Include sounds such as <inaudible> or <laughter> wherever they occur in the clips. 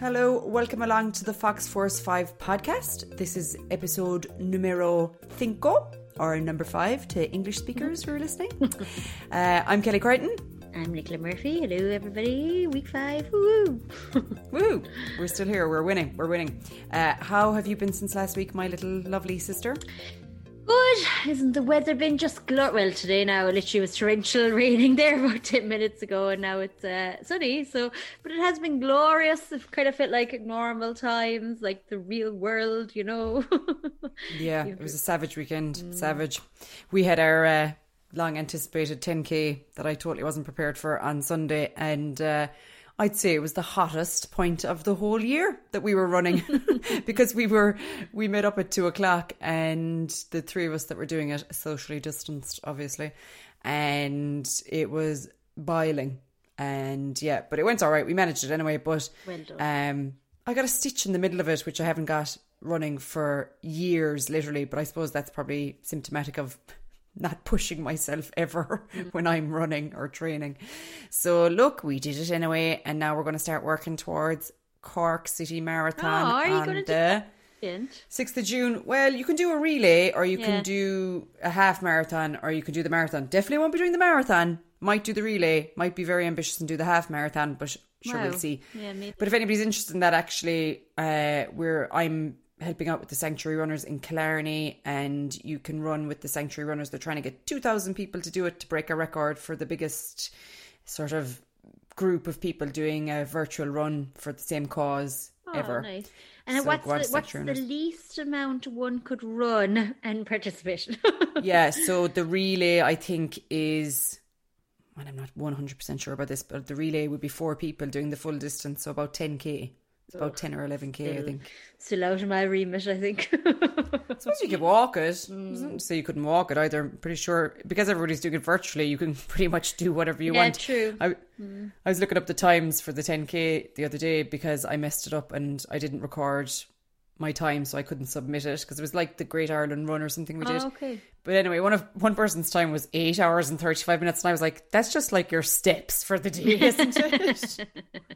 Hello, welcome along to the Fox Force 5 podcast. This is episode numero cinco, or number five to English speakers who are listening. <laughs> uh, I'm Kelly Crichton. I'm Nicola Murphy. Hello, everybody. Week five. Woo! <laughs> Woo! We're still here. We're winning. We're winning. Uh, how have you been since last week, my little lovely sister? Good. Isn't the weather been just glor? Well, today now it literally was torrential <laughs> raining there about ten minutes ago, and now it's uh, sunny. So, but it has been glorious. It kind of felt like normal times, like the real world, you know. <laughs> yeah, it was a savage weekend. Mm. Savage. We had our. Uh, long anticipated 10k that I totally wasn't prepared for on Sunday and uh, I'd say it was the hottest point of the whole year that we were running <laughs> because we were we met up at two o'clock and the three of us that were doing it socially distanced obviously and it was boiling. And yeah but it went all right. We managed it anyway but well um I got a stitch in the middle of it which I haven't got running for years literally but I suppose that's probably symptomatic of not pushing myself <laughs> ever mm. when I'm running or training. So look, we did it anyway, and now we're going to start working towards Cork City Marathon oh, are you on going to the sixth of June. Well, you can do a relay, or you Yeah. can do a half marathon, or you can do the marathon. Definitely won't be doing the marathon. Might do the relay. Might be very ambitious and do the half marathon, but sure Wow. we'll see. Yeah, maybe. But if anybody's interested in that, actually, uh, we're I'm helping out with the Sanctuary Runners in Killarney, and you can run with the Sanctuary Runners. They're trying to get two thousand people to do it to break a record for the biggest sort of group of people doing a virtual run for the same cause Oh, ever. nice. And So what's the, what's the least amount one could run and participate? <laughs> yeah, so the relay I think is and I'm not one hundred percent sure about this, but the relay would be four people doing the full distance, so about ten K. It's about ten or eleven K, I still- think. Still out of my remit, I think. <laughs> suppose you could walk it. Mm. Doesn't you couldn't walk it either. I'm pretty sure because everybody's doing it virtually, you can <laughs> pretty much do whatever you Yeah, want. true. I, I was looking up the times for the 10k the other day because I messed it up and I didn't record my time, so I couldn't submit it because it was like the Great Ireland Run or something we did. Oh, okay. But anyway, one of one person's time was eight hours and thirty five minutes, and I was like, "That's just like your steps for the day, <laughs> isn't it?"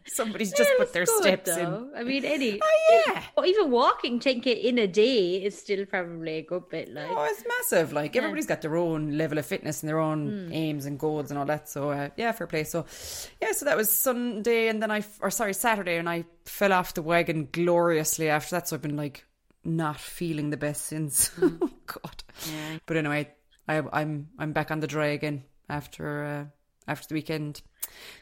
Somebody's just Yeah, put their good, steps in. though. I mean, any. <laughs> Oh yeah. Or even walking 10k in a day is still probably a good bit. Like, Oh, it's massive. Like everybody's got their own level of fitness and their own aims and goals and all that. So uh, yeah, fair play. So yeah, so that was Sunday, and then I, or sorry, Saturday, and I fell off the wagon gloriously after that. So I've been like not feeling the best since. <laughs> oh God. Yeah. But anyway, I, I'm I'm back on the dry again after uh, after the weekend.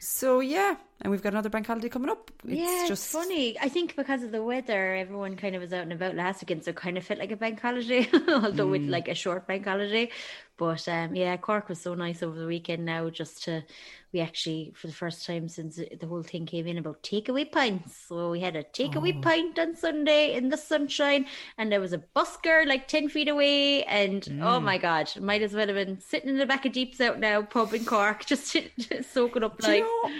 So yeah, and we've got another bank holiday coming up. It's yeah, just it's funny. I think because of the weather, everyone kind of was out and about last weekend, so it kind of felt like a bank holiday, <laughs> although with Mm. like a short bank holiday. But um, yeah, Cork was so nice over the weekend. Now, just to we actually for the first time since the whole thing came in about takeaway pints. So we had a takeaway Oh. pint on Sunday in the sunshine, and there was a busker like ten feet away, and oh Mm. my god, might as well have been sitting in the back of Deeps Out now pub in Cork, <laughs> just, just <laughs> soaking up Do like. you know,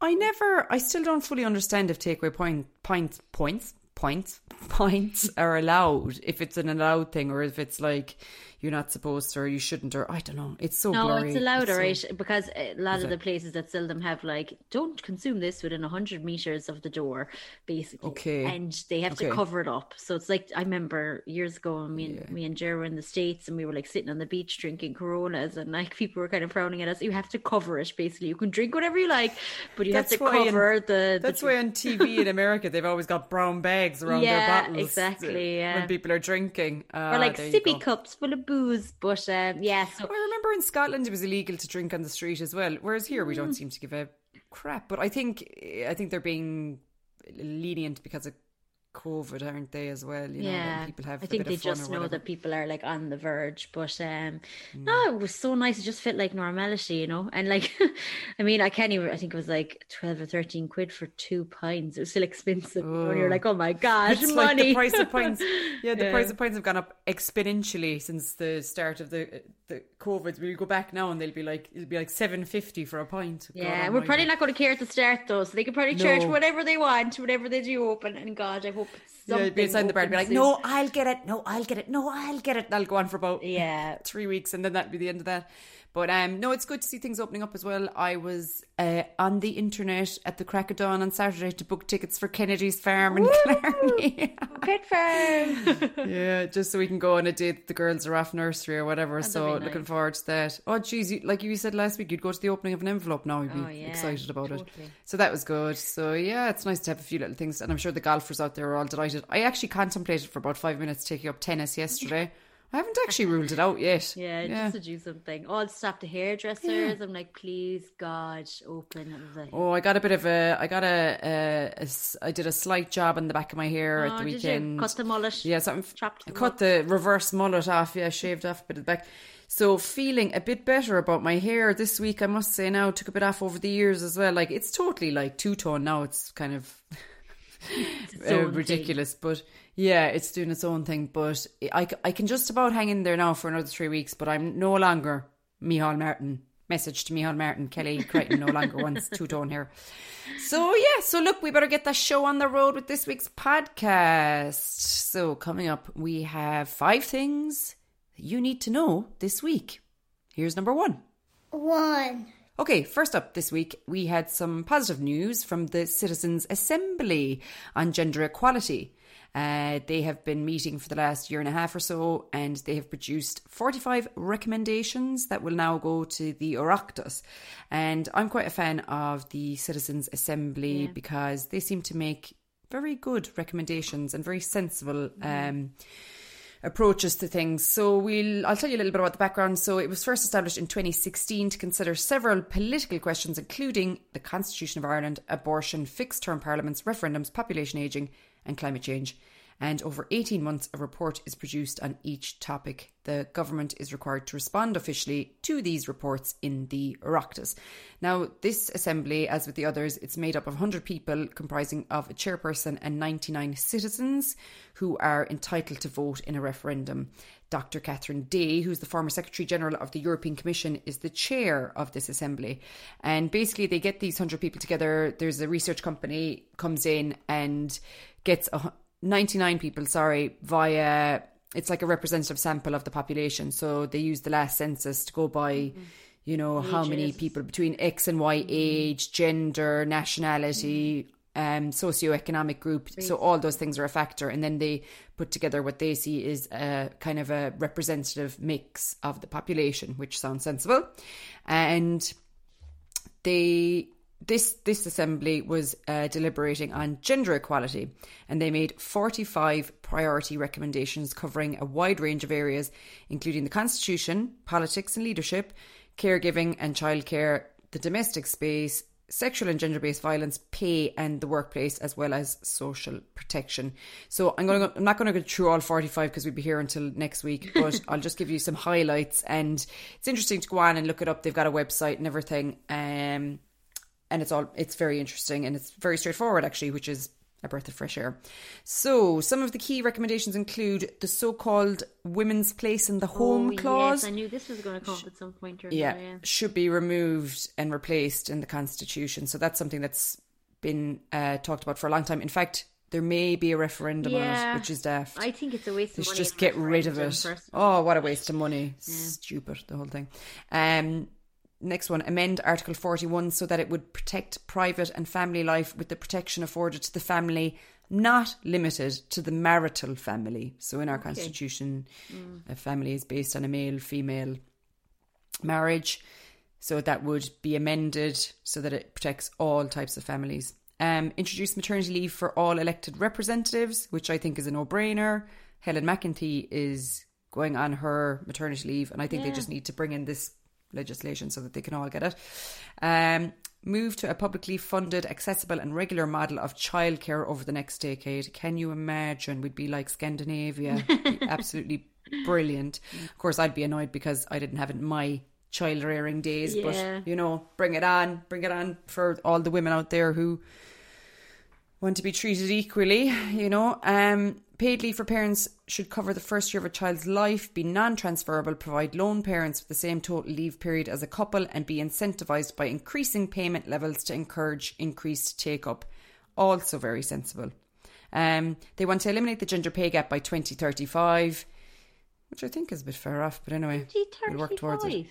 I never, I still don't fully understand if takeaway point, points, points, points, <laughs> points are allowed. If it's an allowed thing, or if it's like you're not supposed to, or you shouldn't, or I don't know. It's so No, blurry. it's allowed, so- alright, because a lot of it? the places that sell them have like, don't consume this within 100 meters of the door, basically. Okay. And they have to cover it up. So it's like, I remember years ago, me and, Yeah. me and Jer were in the States and we were like sitting on the beach drinking Coronas and like <laughs> people were kind of frowning at us. You have to cover it, basically. You can drink whatever you like, but you That's have to why in- cover the, the. That's why on TV in America they've always got brown bags around their Yeah, bottles. exactly, uh, yeah. When people are drinking, Or Ah, like sippy cups full of booze. But um, yeah, so. I remember in Scotland it was illegal to drink on the street as well, whereas here we Mm. don't seem to give a crap. But I think I think they're being lenient because of COVID, aren't they? As well, you know, yeah, letting people have. I think they of fun or just know that people are like on the verge. But um, Mm. no, it was so nice. It just felt like normality, you know. And like, <laughs> I mean, I can't even. I think it was like twelve or thirteen quid for two pints. It was still expensive. And you're Oh. like, oh my <laughs> gosh, It's money. like the price of pints. <laughs> Yeah, the Yeah. price of pints have gone up exponentially since the start of the the COVID. We'll go back now and they'll be like it'll be like seven fifty for a pint. Yeah, God we're probably not going to care at the start though, so they can probably charge No. whatever they want, whatever they do open. And God, I hope hope Yeah, be inside the bar and be like, no, I'll get it. No, I'll get it. No, I'll get it. I'll go on for about. Yeah. <laughs> three weeks, and then that'll be the end of that. But um, no, it's good to see things opening up as well. I was uh, on the internet at the crack of dawn on Saturday to book tickets for Kennedy's Farm in. Pet <laughs> <laughs> farm. yeah, just so we can go on a date. The girls are off nursery or whatever. so that'd be looking forward to that. Oh, geez, you, like you said last week, you'd go to the opening of an envelope now. You'd be Oh, yeah, excited about it. So that was good. So yeah, it's nice to have a few little things, and I'm sure the golfers out there are all delighted. I actually contemplated for about five minutes taking up tennis yesterday. I haven't actually ruled it out yet. Yeah, yeah. just to do something. Oh, I'll stop the hairdressers. I'm like, please, God, open. Like, Oh, I got a bit of a. I got a, a, a s- I did a slight job on the back of my hair at oh, the did weekend. cut the mullet? Yeah, something. Chopped I cut the reverse mullet off. Yeah, shaved off a bit of the back. So feeling a bit better about my hair this week. I must say now took a bit off over the years as well. Like it's totally like two tone now. It's kind of uh, own thing. ridiculous, but yeah, it's doing its own thing. But I, I can just about hang in there now for another three weeks. But I'm no longer Micheál Martin. Message to Micheál Martin, Kelly Crichton no longer wants two tone hair. So yeah, so look, we better get that show on the road with this week's podcast. So coming up, we have five things that you need to know this week. Here's number one. One. Okay, first up this week, we had some positive news from the Citizens' Assembly on gender equality. Uh, they have been meeting for the last year and a half or so, and they have produced 45 recommendations that will now go to the Oireachtas. And I'm quite a fan of the Citizens' Assembly because they seem to make very good recommendations and very sensible um, approaches to things. So we'll I'll tell you a little bit about the background. So it was first established in 2016 to consider several political questions including the Constitution of Ireland, abortion, fixed term parliaments, referendums, population ageing and climate change. And over 18 months, a report is produced on each topic. The government is required to respond officially to these reports in the Oireachtas. Now, this assembly, as with the others, it's made up of 100 people comprising of a chairperson and 99 citizens who are entitled to vote in a referendum. Dr. Catherine Day, who's the former Secretary General of the European Commission, is the chair of this assembly. And basically, they get these 100 people together. There's a research company comes in and gets a, 99 people, sorry, via it's like a representative sample of the population. So they use the last census to go by, mm-hmm. you know, how many people between X and Y mm-hmm. age, gender, nationality, mm-hmm. um, socioeconomic group. So all those things are a factor. And then they put together what they see is a kind of a representative mix of the population, which sounds sensible. And they this this assembly was uh, deliberating on gender equality and they made 45 priority recommendations covering a wide range of areas including the constitution politics and leadership caregiving and childcare the domestic space sexual and gender-based violence pay and the workplace as well as social protection. So i'm going to i'm not going to go through all 45 because we'll be here until next week <laughs> but i'll just give you some highlights. And it's interesting to go on and look it up. They've got a website and everything. Um and it's all it's very interesting and it's very straightforward actually which is a breath of fresh air so some of the key recommendations include the so-called women's place in the home oh, clause Yes, I knew this was going to come up at some point. Or yeah, yeah. should be removed and replaced in the constitution so that's something that's been uh, talked about for a long time in fact there may be a referendum on Yeah. it which is daft I think it's a waste they of money. just get rid of it. Oh, what a waste of money. Stupid, the whole thing. Um, next one, amend Article 41 so that it would protect private and family life with the protection afforded to the family, not limited to the marital family. So in our constitution, a family is based on a male female marriage. So that would be amended so that it protects all types of families. Um, introduce maternity leave for all elected representatives, which I think is a no brainer. Helen McEntee is going on her maternity leave, and I think they just need to bring in this legislation so that they can all get it. Um, move to a publicly funded, accessible, and regular model of childcare over the next decade. Can you imagine? We'd be like Scandinavia. Be <laughs> absolutely brilliant. Of course, I'd be annoyed because I didn't have it in my child rearing days, Yeah. but you know, bring it on, bring it on for all the women out there who want to be treated equally, you know. Um, paid leave for parents should cover the first year of a child's life, be non transferable, provide lone parents with the same total leave period as a couple, and be incentivised by increasing payment levels to encourage increased take up. Also, very sensible. Um, they want to eliminate the gender pay gap by 2035, which I think is a bit far off, but anyway, we'll work towards it.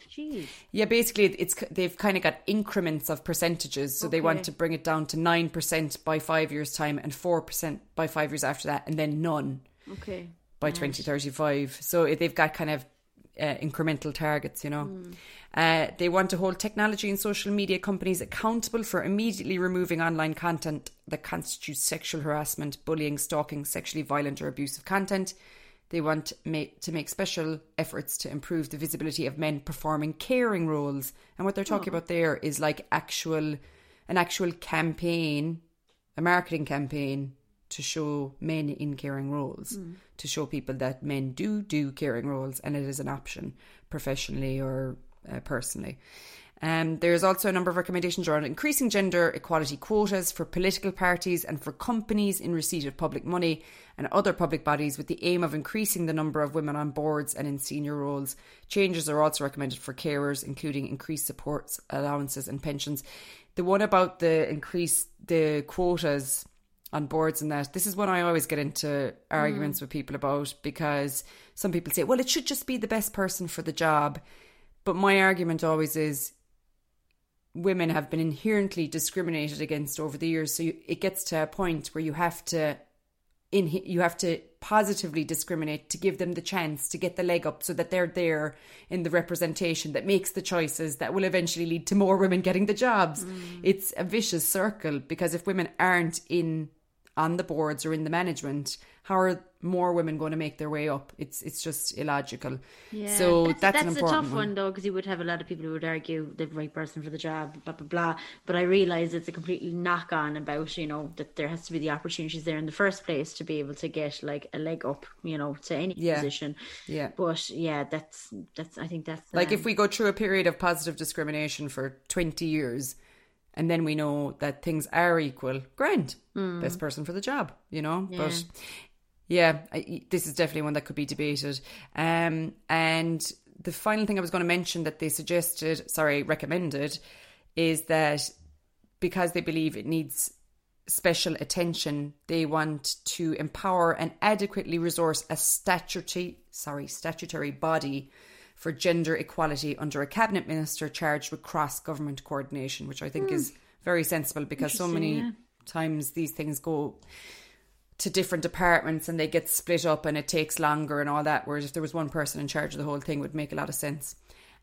Yeah, basically, it's they've kind of got increments of percentages, so they want to bring it down to nine percent by five years' time and four percent by five years after that, and then none Okay. by 2035. So they've got kind of uh, incremental targets, you know. Uh, they want to hold technology and social media companies accountable for immediately removing online content that constitutes sexual harassment, bullying, stalking, sexually violent or abusive content. They want to make special efforts to improve the visibility of men performing caring roles. And what they're talking about there is like actual, an actual campaign, a marketing campaign to show men in caring roles, to show people that men do do caring roles and it is an option professionally or uh, personally. Um, there's also a number of recommendations around increasing gender equality quotas for political parties and for companies in receipt of public money and other public bodies with the aim of increasing the number of women on boards and in senior roles. Changes are also recommended for carers, including increased supports, allowances, and pensions. The one about the increase the quotas on boards and that. This is one I always get into arguments with people about because some people say, well, it should just be the best person for the job. But my argument always is women have been inherently discriminated against over the years. So you, it gets to a point where you have to. In, you have to positively discriminate to give them the chance to get the leg up so that they're there in the representation that makes the choices that will eventually lead to more women getting the jobs. Mm. It's a vicious circle because if women aren't in on the boards or in the management, how are more women going to make their way up? It's it's just illogical. Yeah, so that's, that's, that's a tough one, though, because you would have a lot of people who would argue the right person for the job, blah blah blah. But I realise it's a completely knock on about you know that there has to be the opportunities there in the first place to be able to get like a leg up, you know, to any Yeah. position. Yeah. But yeah, that's that's I think that's Like um, if we go through a period of positive discrimination for 20 years and then we know that things are equal, grand, best person for the job, you know? But yeah, I, this is definitely one that could be debated. Um, and the final thing I was going to mention that they suggested, sorry, recommended, is that because they believe it needs special attention, they want to empower and adequately resource a statutory, sorry, statutory body for gender equality under a cabinet minister charged with cross government coordination, which I think is very sensible because so many Interesting, times these things go to different departments and they get split up and it takes longer and all that. Whereas if there was one person in charge of the whole thing, it would make a lot of sense.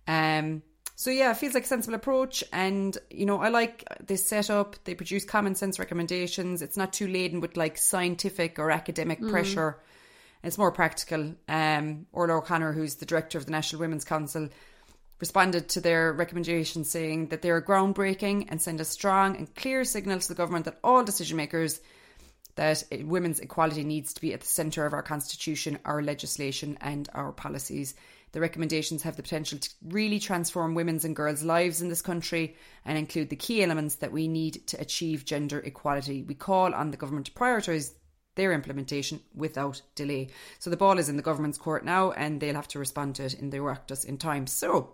Um, so yeah, it feels like a sensible approach, and you know I like this setup. They produce common sense recommendations. It's not too laden with like scientific or academic pressure. It's more practical. Um, Orla O'Connor, who's the director of the National Women's Council, responded to their recommendations saying that they are groundbreaking and send a strong and clear signal to the government that all decision makers that women's equality needs to be at the centre of our constitution, our legislation, and our policies. The recommendations have the potential to really transform women's and girls' lives in this country and include the key elements that we need to achieve gender equality. We call on the government to prioritise their implementation without delay. So the ball is in the government's court now, and they'll have to respond to it in the Oireachtas in time. So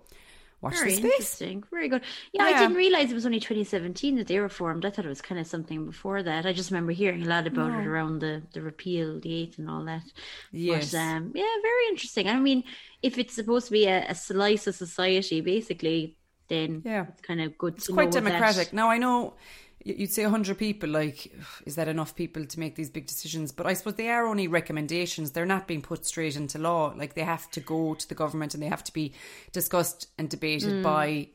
watch Very interesting. Very good. Yeah, I didn't realize it was only 2017 that they were formed. I thought it was kind of something before that. I just remember hearing a lot about it around the, the repeal, the eighth, and all that. Yes. But, um, yeah, very interesting. I mean, if it's supposed to be a, a slice of society, basically, then Yeah. it's kind of good It's to quite know that- democratic. Now I know you'd say 100 people like is that enough people to make these big decisions? But i suppose they are only recommendations. They're not being put straight into law. Like they have to go to the government and they have to be discussed and debated Mm. by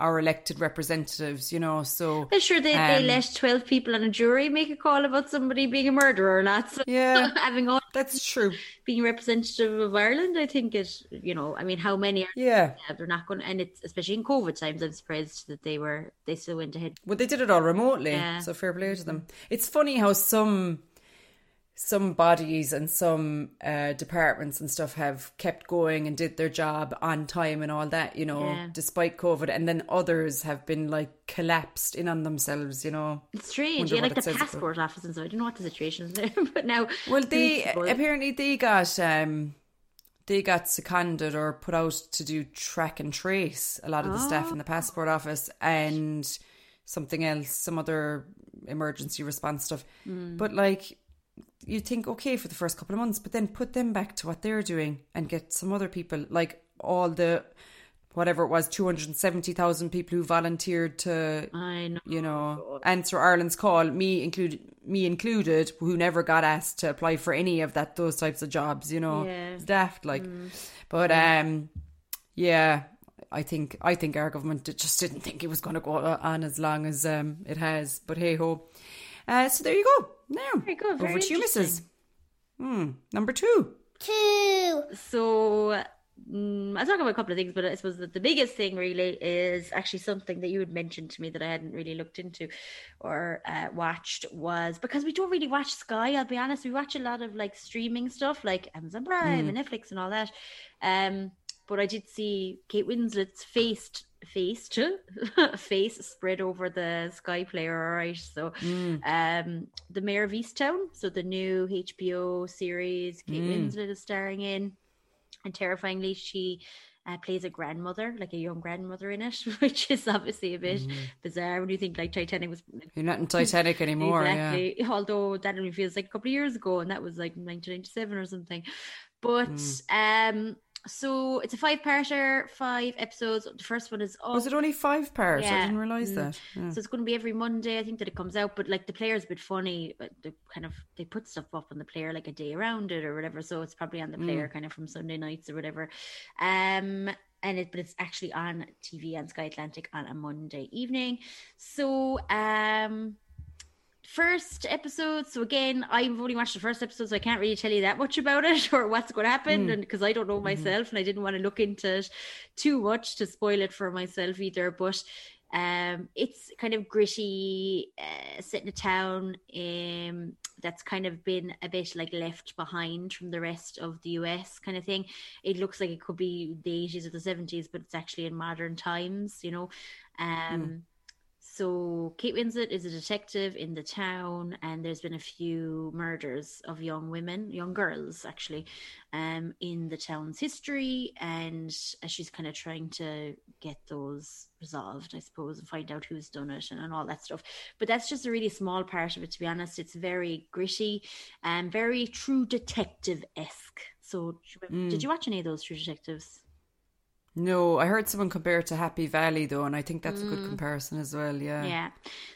our elected representatives you know so I'm sure they, they um, let 12 people on a jury make a call about somebody being a murderer or not. So Yeah. <laughs> having all that's true being representative of Ireland, I think it, you know, I mean, how many are yeah Yeah, they're not going and it's especially in COVID times. I'm surprised that they were they still went ahead. Well, they did it all remotely, Yeah. so fair play to them. It's funny how some some bodies and some uh, departments and stuff have kept going and did their job on time and all that, you know, Yeah. despite COVID, and then others have been like collapsed in on themselves, you know. It's strange, yeah, like the says about- passport office and so. I don't know what the situation is there, <laughs> but now. Well, they apparently they got um they got seconded or put out to do track and trace a lot of the staff in the passport office and something else, some other emergency response stuff. But like you think okay for the first couple of months, but then put them back to what they're doing and get some other people like all the whatever it was, 270,000 people who volunteered to, know. you know, answer Ireland's call, me included, me included, who never got asked to apply for any of that, those types of jobs, you know, Yeah. it's daft, like, but, um, yeah, I think, I think our government just didn't think it was going to go on as long as, um, it has, but hey ho. Uh, so there you go. Now, Very good, very over to you, Mrs. Hmm, number two. Two. So mm, I'll talk about a couple of things, but I suppose that the biggest thing really is actually something that you had mentioned to me that I hadn't really looked into or uh, watched was because we don't really watch Sky. I'll be honest, we watch a lot of like streaming stuff like Amazon Prime and Netflix and all that. Um, but I did see Kate Winslet's face faced <laughs> face spread over the Sky player. All right, so um, the Mare of Easttown, so the new HBO series Kate Winslet is starring in, and terrifyingly, she uh, plays a grandmother, like a young grandmother in it, <laughs> which is obviously a bit bizarre when you think like Titanic was You're not in Titanic anymore, yeah. exactly. Although that only feels like a couple of years ago, and that was like 1997 or something. But um, so it's a five-parter, five episodes. The first one is oh, Was it only five parts? I didn't realise Mm. that. Yeah. so it's going to be every Monday. I think that it comes out, but like the player's a bit funny. But they kind of they put stuff up on the player like a day around it or whatever. So it's probably on the player kind of from Sunday nights or whatever. Um, and it but it's actually on TV on Sky Atlantic on a Monday evening. So um. First episode, so again, I've only watched the first episode, so I can't really tell you that much about it <laughs> or what's going to happen, and because I don't know myself, and I didn't want to look into it too much to spoil it for myself either. But um, it's kind of gritty, uh, set in a town um, that's kind of been a bit like left behind from the rest of the US, kind of thing. It looks like it could be the 80s or the 70s, but it's actually in modern times, you know. Um, So Kate Winslet is a detective in the town, and there's been a few murders of young women, young girls actually, um, in the town's history, and she's kind of trying to get those resolved, I suppose, and find out who's done it and, and all that stuff. But that's just a really small part of it, to be honest. It's very gritty and very True Detective esque. So, did you watch any of those True Detectives? No, I heard someone compare it to Happy Valley though, and I think that's a good comparison as well. Yeah, Yeah.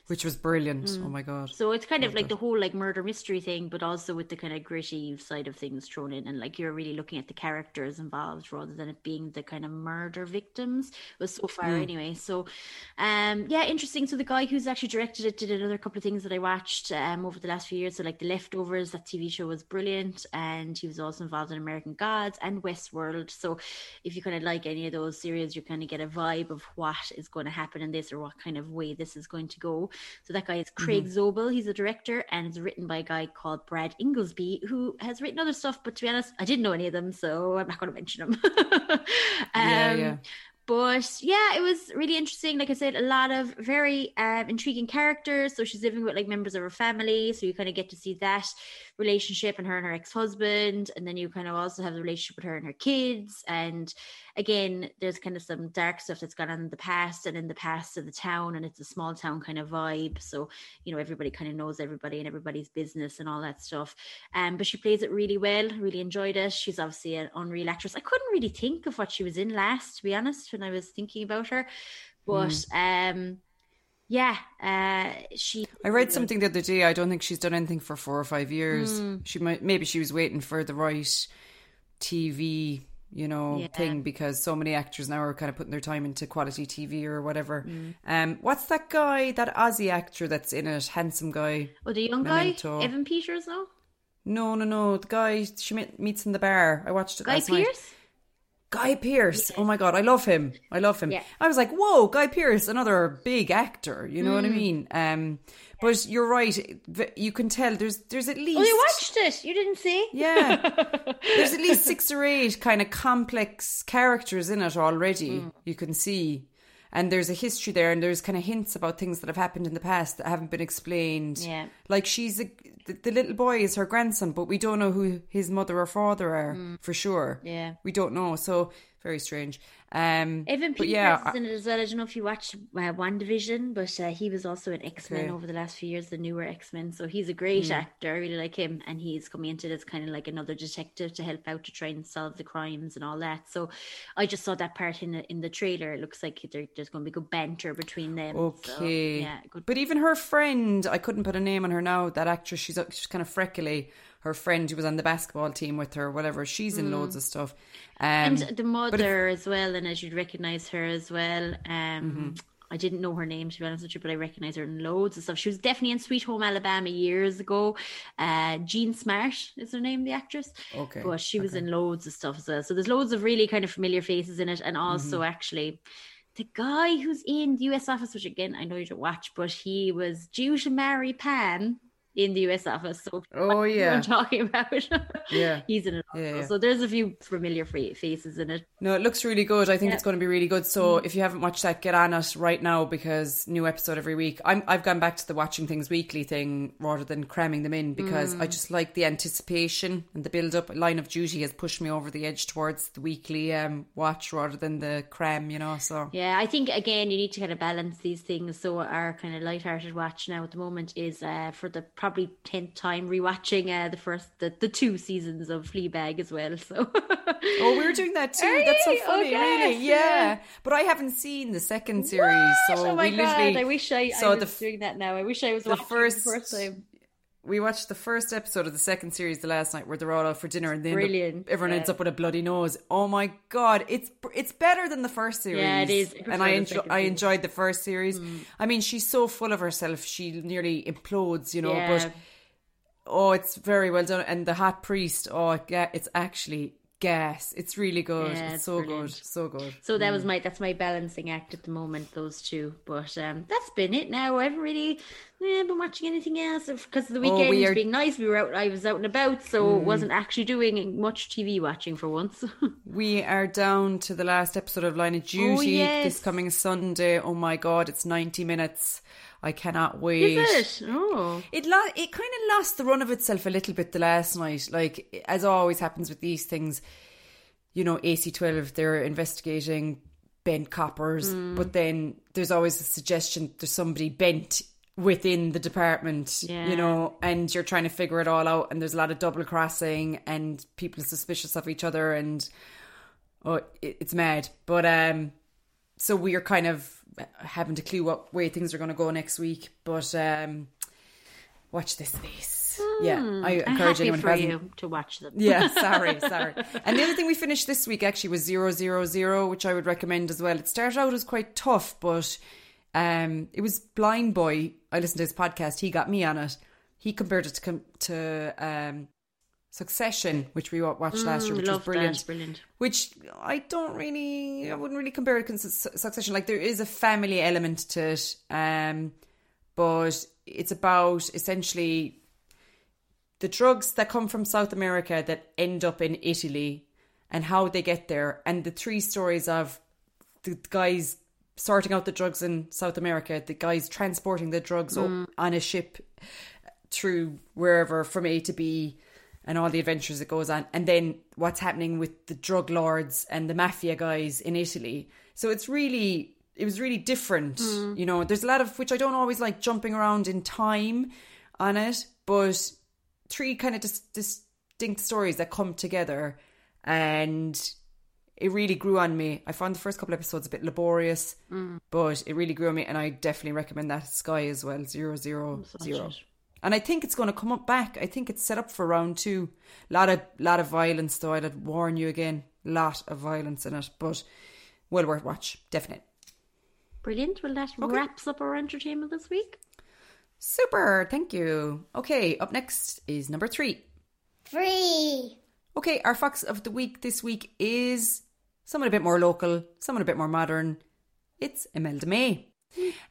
which was brilliant. Oh my god. So it's kind of like the whole like murder mystery thing, but also with the kind of gritty side of things thrown in, and like you're really looking at the characters involved rather than it being the kind of murder victims. Was so far anyway. So, um, yeah, interesting. So the guy who's actually directed it did another couple of things that I watched um over the last few years. So like the Leftovers, that TV show was brilliant, and he was also involved in American Gods and Westworld. So if you kind of like any of those series, you kind of get a vibe of what is going to happen in this or what kind of way this is going to go. So that guy is Craig Zobel. He's a director and it's written by a guy called Brad Ingelsby, who has written other stuff. But to be honest, I didn't know any of them, so I'm not going to mention them. <laughs> um, Yeah, yeah. But yeah, it was really interesting. Like I said, a lot of very um, intriguing characters. So she's living with like members of her family. So you kind of get to see that relationship and her and her ex husband. And then you kind of also have the relationship with her and her kids. And again, there's kind of some dark stuff that's gone on in the past and in the past of the town. And it's a small town kind of vibe. So, you know, everybody kind of knows everybody and everybody's business and all that stuff. Um, but she plays it really well. Really enjoyed it. She's obviously an unreal actress. I couldn't really think of what she was in last, to be honest, when I was thinking about her. But um, yeah, uh, she. I read something the other day. I don't think she's done anything for four or five years. Hmm. She might, maybe she was waiting for the right TV, you know, Yeah. thing because so many actors now are kind of putting their time into quality TV or whatever. Hmm. Um, what's that guy, that Aussie actor that's in it, handsome guy? Oh, the young Memento. guy, Evan Peters, no? No, no, no, the guy she meets in the bar. I watched it Guy last night. Guy Pearce. Oh my god, I love him. I love him. Yeah. I was like, whoa, Guy Pearce, another big actor. You know what Mm. I mean? Um, but you're right. You can tell there's there's at least Oh, you watched it. You didn't see? yeah. <laughs> There's at least six or eight kind of complex characters in it already. Mm. You can see. And there's a history there, and there's kind of hints about things that have happened in the past that haven't been explained. Yeah. Like she's a, the, the little boy is her grandson, but we don't know who his mother or father are for sure. Mm. Yeah. We don't know. So very strange. Um, Evan Peters yeah, is in it as well. I don't know if you watched uh, WandaVision, but uh, he was also in X Men Okay. over the last few years, the newer X Men. So he's a great Hmm. actor. I really like him, and he's coming into this kind of like another detective to help out to try and solve the crimes and all that. So I just saw that part in the in the trailer. It looks like there, there's going to be good banter between them. So, Okay. yeah, good. But even her friend, I couldn't put a name on her now. That actress, she's she's kind of freckly. Her friend who was on the basketball team with her, whatever. She's in loads of stuff. Um, and the mother as well, and as you'd recognize her as well. Um, Mm-hmm. I didn't know her name to be honest with you, but I recognize her in loads of stuff. She was definitely in Sweet Home Alabama years ago. Uh, Jean Smart is her name, the actress. Okay, but she was okay. in loads of stuff as well. So there's loads of really kind of familiar faces in it, and also Mm-hmm. actually. The guy who's in the US office, which again I know you don't watch, but he was due to marry Pam in the US office. So Oh, you know what yeah. I'm talking about. <laughs> Yeah. he's in it. Yeah, yeah. So there's a few familiar faces in it. No, it looks really good. I think Yeah. It's going to be really good. So if you haven't watched that, get on it right now because new episode every week. I'm I've gone back to the watching things weekly thing rather than cramming them in because Mm. I just like the anticipation and the build up. Line of Duty has pushed me over the edge towards the weekly um watch rather than the cram. You know, so Yeah, I think again you need to kind of balance these things. So our kind of light-hearted watch now at the moment is uh, for the probably tenth time rewatching uh, the first the, the two seasons of Fleabag as well. So <laughs> Oh, we're doing that too. Are That's so funny, Oh, really. Yeah. yeah. But I haven't seen the second series, What? so oh my we god! I wish I, I the was f- doing that now. I wish I was the watching first- the first time. We watched the first episode of the second series the last night where they're all out for dinner and then Brilliant, everyone yeah. ends up with a bloody nose. Oh my god, it's it's better than the first series. Yeah, it is. I And I second I enjoyed the first series. Mm. I mean, she's so full of herself, she nearly implodes, you know. Yeah. But oh, it's very well done. And the hot priest, oh, yeah, it's actually gas. It's really good. Yeah, it's, it's so brilliant. good, so good. So that Mm. was my that's my balancing act at the moment. Those two, but um, that's been it. Now I haven't really eh, been watching anything else because the Oh, we weekend are- Mm. being nice. We were out. I was out and about, so wasn't actually doing much TV watching for once. <laughs> We are down to the last episode of Line of Duty Oh, yes. this coming Sunday. Oh my god, it's 90 minutes. I cannot wait. Is it? Oh, It lo- it kind of lost the run of itself a little bit the last night. Like as always happens with these things, you know, AC12 they're investigating bent coppers, Mm. but then there's always a suggestion there's somebody bent within the department, Yeah. you know, and you're trying to figure it all out and there's a lot of double crossing and people are suspicious of each other and oh it, it's mad. But um so we are kind of having to clue what way things are going to go next week, but um watch this space. yeah, I I'm encourage anyone for hasn't. you to watch them. Yeah, <laughs> sorry, sorry. And the other thing we finished this week actually was zero zero zero, which I would recommend as well. It started out as quite tough, but um, it was Blind Boy. I listened to his podcast. He got me on it. He compared it to to um, Succession, which we wa- watched last year, Mm, which was brilliant. brilliant. Which I don't really, I wouldn't really compare it to Succession. Like there is a family element to it, um, but it's about essentially the drugs that come from South America that end up in Italy and how they get there, and the three stories of the guys sorting out the drugs in South America, the guys transporting the drugs up on a ship through wherever from A to B and all the adventures it goes on and then what's happening with the drug lords and the mafia guys in Italy so it's really it was really different you know there's a lot of which I don't always like jumping around in time on it but three kind of dis- distinct stories that come together and it really grew on me. I found the first couple episodes a bit laborious, but it really grew on me, and I definitely recommend that Sky as well. Zero zero zero. It. And I think it's going to come up back. I think it's set up for round two. lot of lot of violence, though. I'd warn you again. Lot of violence in it, but well worth watch. Definite. Brilliant. Well, that wraps up our entertainment this week. Super. Thank you. Okay, up next is number three. Three. Okay, our fox of the week this week is someone a bit more local, someone a bit more modern. It's Imelda May.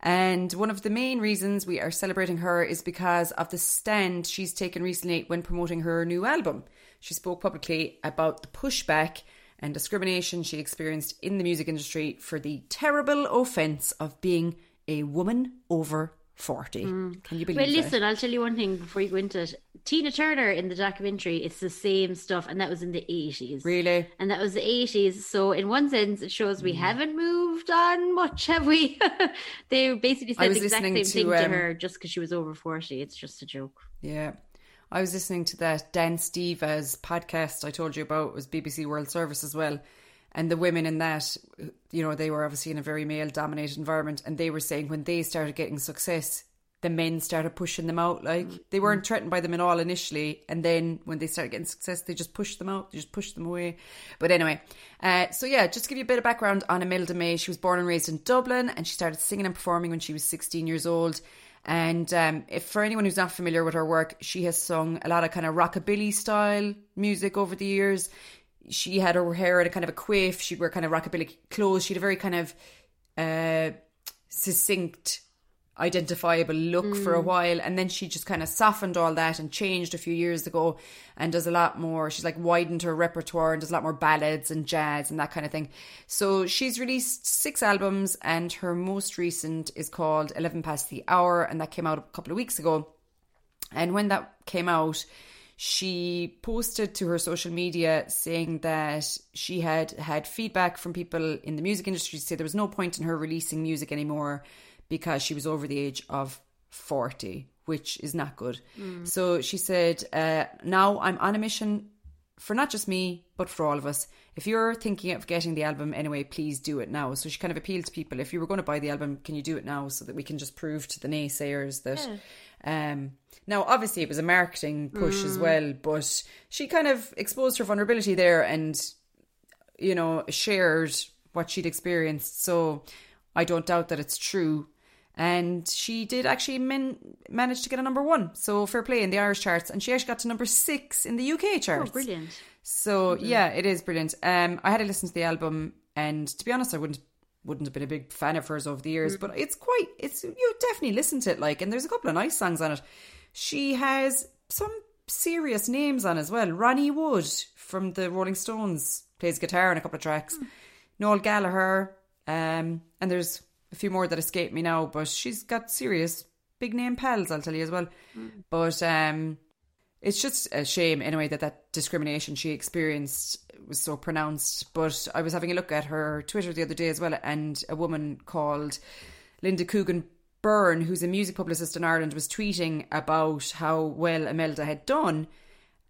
And one of the main reasons we are celebrating her is because of the stand she's taken recently when promoting her new album. She spoke publicly about the pushback and discrimination she experienced in the music industry for the terrible offence of being a woman over 40. Mm. Can you believe Well, listen, I'll tell you one thing before you go into it. Tina Turner in the documentary, it's the same stuff, and that was in the 80s. Really? And that was the 80s. So, in one sense, it shows we mm. haven't moved on much, have we? <laughs> they basically said the exact same to, thing um, to her just because she was over 40. It's just a joke. Yeah. I was listening to that Dan Steva's podcast I told you about, it was BBC World Service as well. And the women in that, you know, they were obviously in a very male dominated environment. And they were saying when they started getting success, the men started pushing them out. Like mm. they weren't threatened by them at all initially, and then when they started getting success, they just pushed them out. They just pushed them away. But anyway, uh, so yeah, just to give you a bit of background on Imelda May. She was born and raised in Dublin, and she started singing and performing when she was 16 years old. And um, if for anyone who's not familiar with her work, she has sung a lot of kind of rockabilly style music over the years. She had her hair in a kind of a quiff. She'd wear kind of rockabilly clothes. She had a very kind of uh, succinct identifiable look mm. for a mm. while and then she just kind of softened all that and changed a few years ago and does a lot more she's like widened her repertoire and does a lot more ballads and jazz and that kind of thing so she's released six albums and her most recent is called 11 past the hour and that came out a couple of weeks ago and when that came out she posted to her social media saying that she had had feedback from people in the music industry to say there was no point in her releasing music anymore because she was over the age of 40, which is not good. Mm. So she said, uh, Now I'm on a mission for not just me, but for all of us. If you're thinking of getting the album anyway, please do it now. So she kind of appealed to people if you were going to buy the album, can you do it now so that we can just prove to the naysayers that. Yeah. Um, now, obviously, it was a marketing push mm. as well, but she kind of exposed her vulnerability there and, you know, shared what she'd experienced. So I don't doubt that it's true and she did actually min- manage to get a number one. So fair play in the Irish charts, and she actually got to number six in the UK oh, charts. Oh, brilliant! So mm-hmm. yeah, it is brilliant. Um, I had to listen to the album, and to be honest, I wouldn't wouldn't have been a big fan of hers over the years, mm-hmm. but it's quite it's you definitely listen to it like, and there's a couple of nice songs on it. She has some serious names on as well. Ronnie Wood from the Rolling Stones plays guitar in a couple of tracks. Mm. Noel Gallagher, um, and there's a few more that escape me now, but she's got serious big name pals, I'll tell you as well. Mm. But um, it's just a shame anyway that that discrimination she experienced was so pronounced. But I was having a look at her Twitter the other day as well, and a woman called Linda Coogan Byrne, who's a music publicist in Ireland, was tweeting about how well Imelda had done.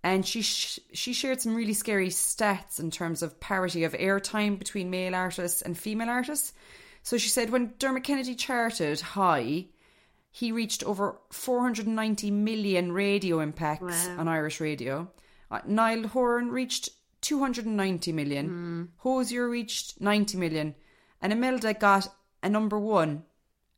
And she sh- she shared some really scary stats in terms of parity of airtime between male artists and female artists. So she said when Dermot Kennedy charted high, he reached over 490 million radio impacts wow. on Irish radio. Uh, Niall Horan reached 290 million. Mm. Hozier reached 90 million. And Imelda got a number one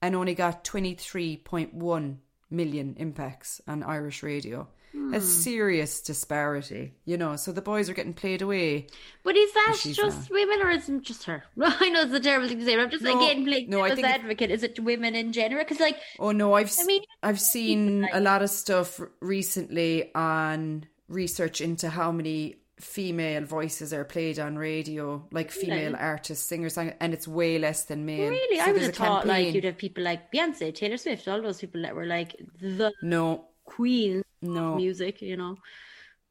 and only got 23.1 million impacts on Irish radio. Mm. A serious disparity, you know. So the boys are getting played away. But is that just not. women or is it just her? <laughs> I know it's a terrible thing to say, but I'm just no, like getting played no, as advocate. Is it women in general? Because like, oh no, I've I mean, I've seen like, a lot of stuff recently on research into how many female voices are played on radio, like female artists, singers, and it's way less than male. Really, so I would have thought campaign. like you'd have people like Beyonce, Taylor Swift, all those people that were like the no queen no. music you know.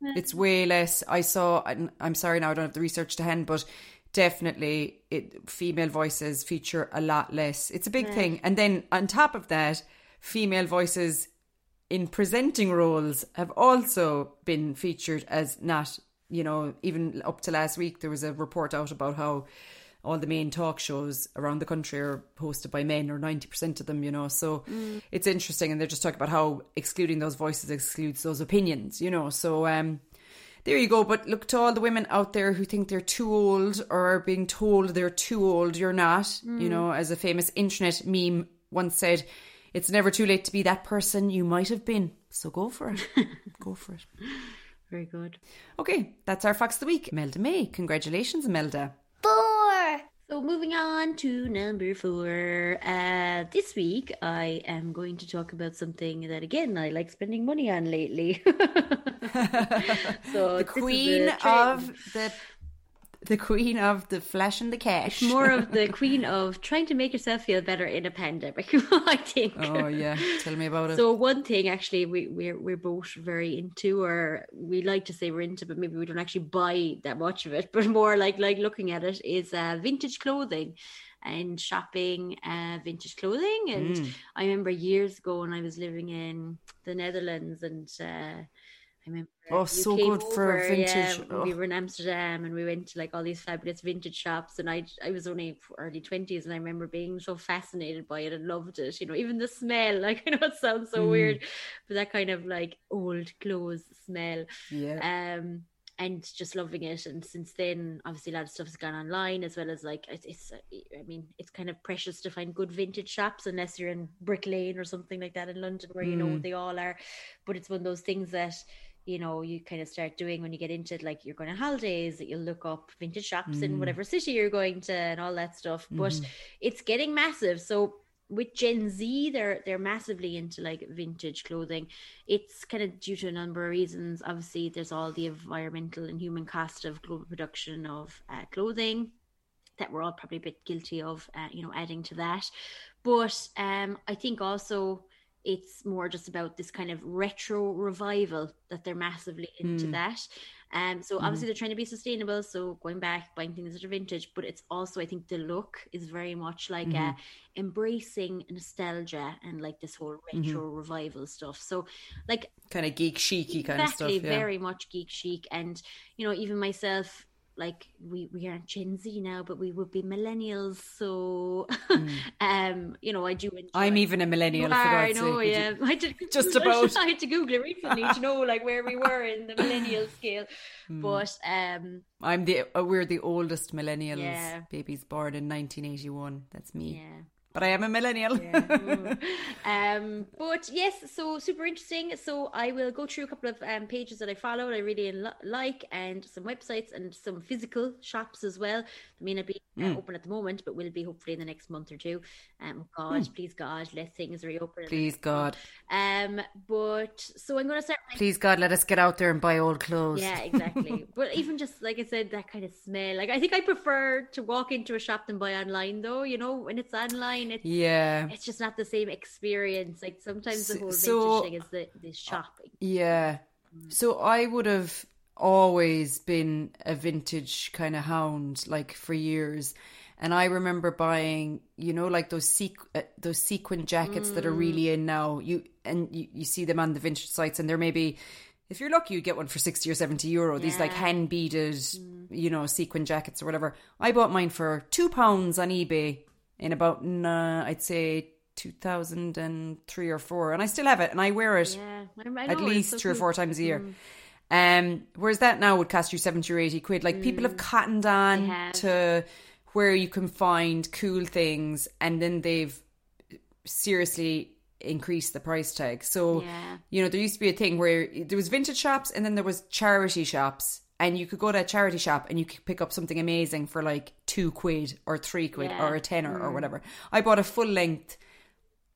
It's way less. I saw i'm sorry now i don't have the research to hand but definitely it female voices feature a lot less. It's a big yeah. thing. And then on top of that female voices in presenting roles have also been featured as not you know even up to last week there was a report out about how all the main talk shows around the country are hosted by men, or 90% of them, you know. So mm. it's interesting. And they're just talking about how excluding those voices excludes those opinions, you know. So, um, there you go. But look to all the women out there who think they're too old or are being told they're too old. You're not. Mm. You know, as a famous internet meme once said, it's never too late to be that person you might have been. So go for it. <laughs> go for it. Very good. Okay, that's our Fox of the Week. Imelda May. Congratulations, Imelda. Four. So moving on to number four. Uh, this week I am going to talk about something that again I like spending money on lately. <laughs> <laughs> so the queen of the the queen of the flash and the cash. more of the <laughs> queen of trying to make yourself feel better in a pandemic. <laughs> I think. Oh yeah, tell me about it. So one thing actually we we're we're both very into, or we like to say we're into, but maybe we don't actually buy that much of it. <laughs> But more like like looking at it is uh, vintage clothing and shopping uh, vintage clothing. And Mm. I remember years ago when I was living in the Netherlands and. Uh, remember Oh, so good for over, yeah, vintage. We Oh. were in Amsterdam and we went to like all these fabulous vintage shops. And I, I was only early twenties, and I remember being so fascinated by it and loved it. You know, even the smell. <laughs> Like I know it sounds so Mm. weird, but that kind of like old clothes smell. yeah. Um, and just loving it. And since then, obviously, a lot of stuff has gone online as well as like it's, it's. I mean, it's kind of precious to find good vintage shops unless you're in Brick Lane or something like that in London, where you know Mm. they all are. But it's one of those things that you know you kind of start doing when you get into it like you're going on holidays that you'll look up vintage shops in Mm. whatever city you're going to and all that stuff but Mhm. it's getting massive so with gen z they're they're massively into like vintage clothing it's kind of due to a number of reasons obviously there's all the environmental and human cost of global production of uh, clothing that we're all probably a bit guilty of uh, you know adding to that but um i think also it's more just about this kind of retro revival that they're massively into Mm. that. Um, so obviously they're trying to be sustainable, so going back, buying things that are vintage, but it's also I think the look is very much like uh, embracing nostalgia and like this whole retro revival stuff. So like kind of geek chicy kind exactly, of stuff. Yeah. very much geek chic, and you know even myself. Like we, we aren't Gen Z now, but we would be millennials. So, <laughs> um, you know, I do enjoy. Mm. I'm even a millennial. Are, I know, sake. yeah. <laughs> I to, Just <laughs> about. I had to Google it recently to know like where we were in the millennial scale. Hmm. But um, I'm the uh, we're the oldest millennials. Yeah. Babies born in 1981. That's me. yeah. But I am a millennial. Yeah. <laughs> Um, but yes, so super interesting. So I will go through a couple of um, pages that I follow that I really li- like, and some websites and some physical shops as well. They may not be uh, Mm. open at the moment, but will be hopefully in the next month or two. Um, God, please God, let things reopen. Hmm. Please. God. Um, but so I'm going to start. Please God, let us get out there and buy old clothes. Yeah, exactly. <laughs> but even just like I said, that kind of smell. Like I think I prefer to walk into a shop than buy online, though. You know, when it's online, it's Yeah. it's just not the same experience. Like sometimes the whole vintage so- thing is the, the shopping. Yeah. So I would have always been a vintage kind of hound, like for years. And I remember buying, you know, like those sequ- uh, those sequin jackets that are really in now. You and you, you see them on the vintage sites, and they're maybe, if you're lucky, you get one for sixty or seventy euro. These like Yeah. hand beaded, you know, sequin jackets or whatever. I bought mine for two pounds on eBay in about, nah, I'd say two thousand and three or four, and I still have it, and I wear it Yeah, I, at least so three or four times a year. Um, whereas that now would cost you 70 or 80 quid. Like people have cottoned on have. to where you can find cool things and then they've seriously increased the price tag. So, Yeah. you know, there used to be a thing where there was vintage shops and then there was charity shops. And you could go to a charity shop and you could pick up something amazing for like two quid or three quid Yeah. or a tenner or mm. whatever. I bought a full length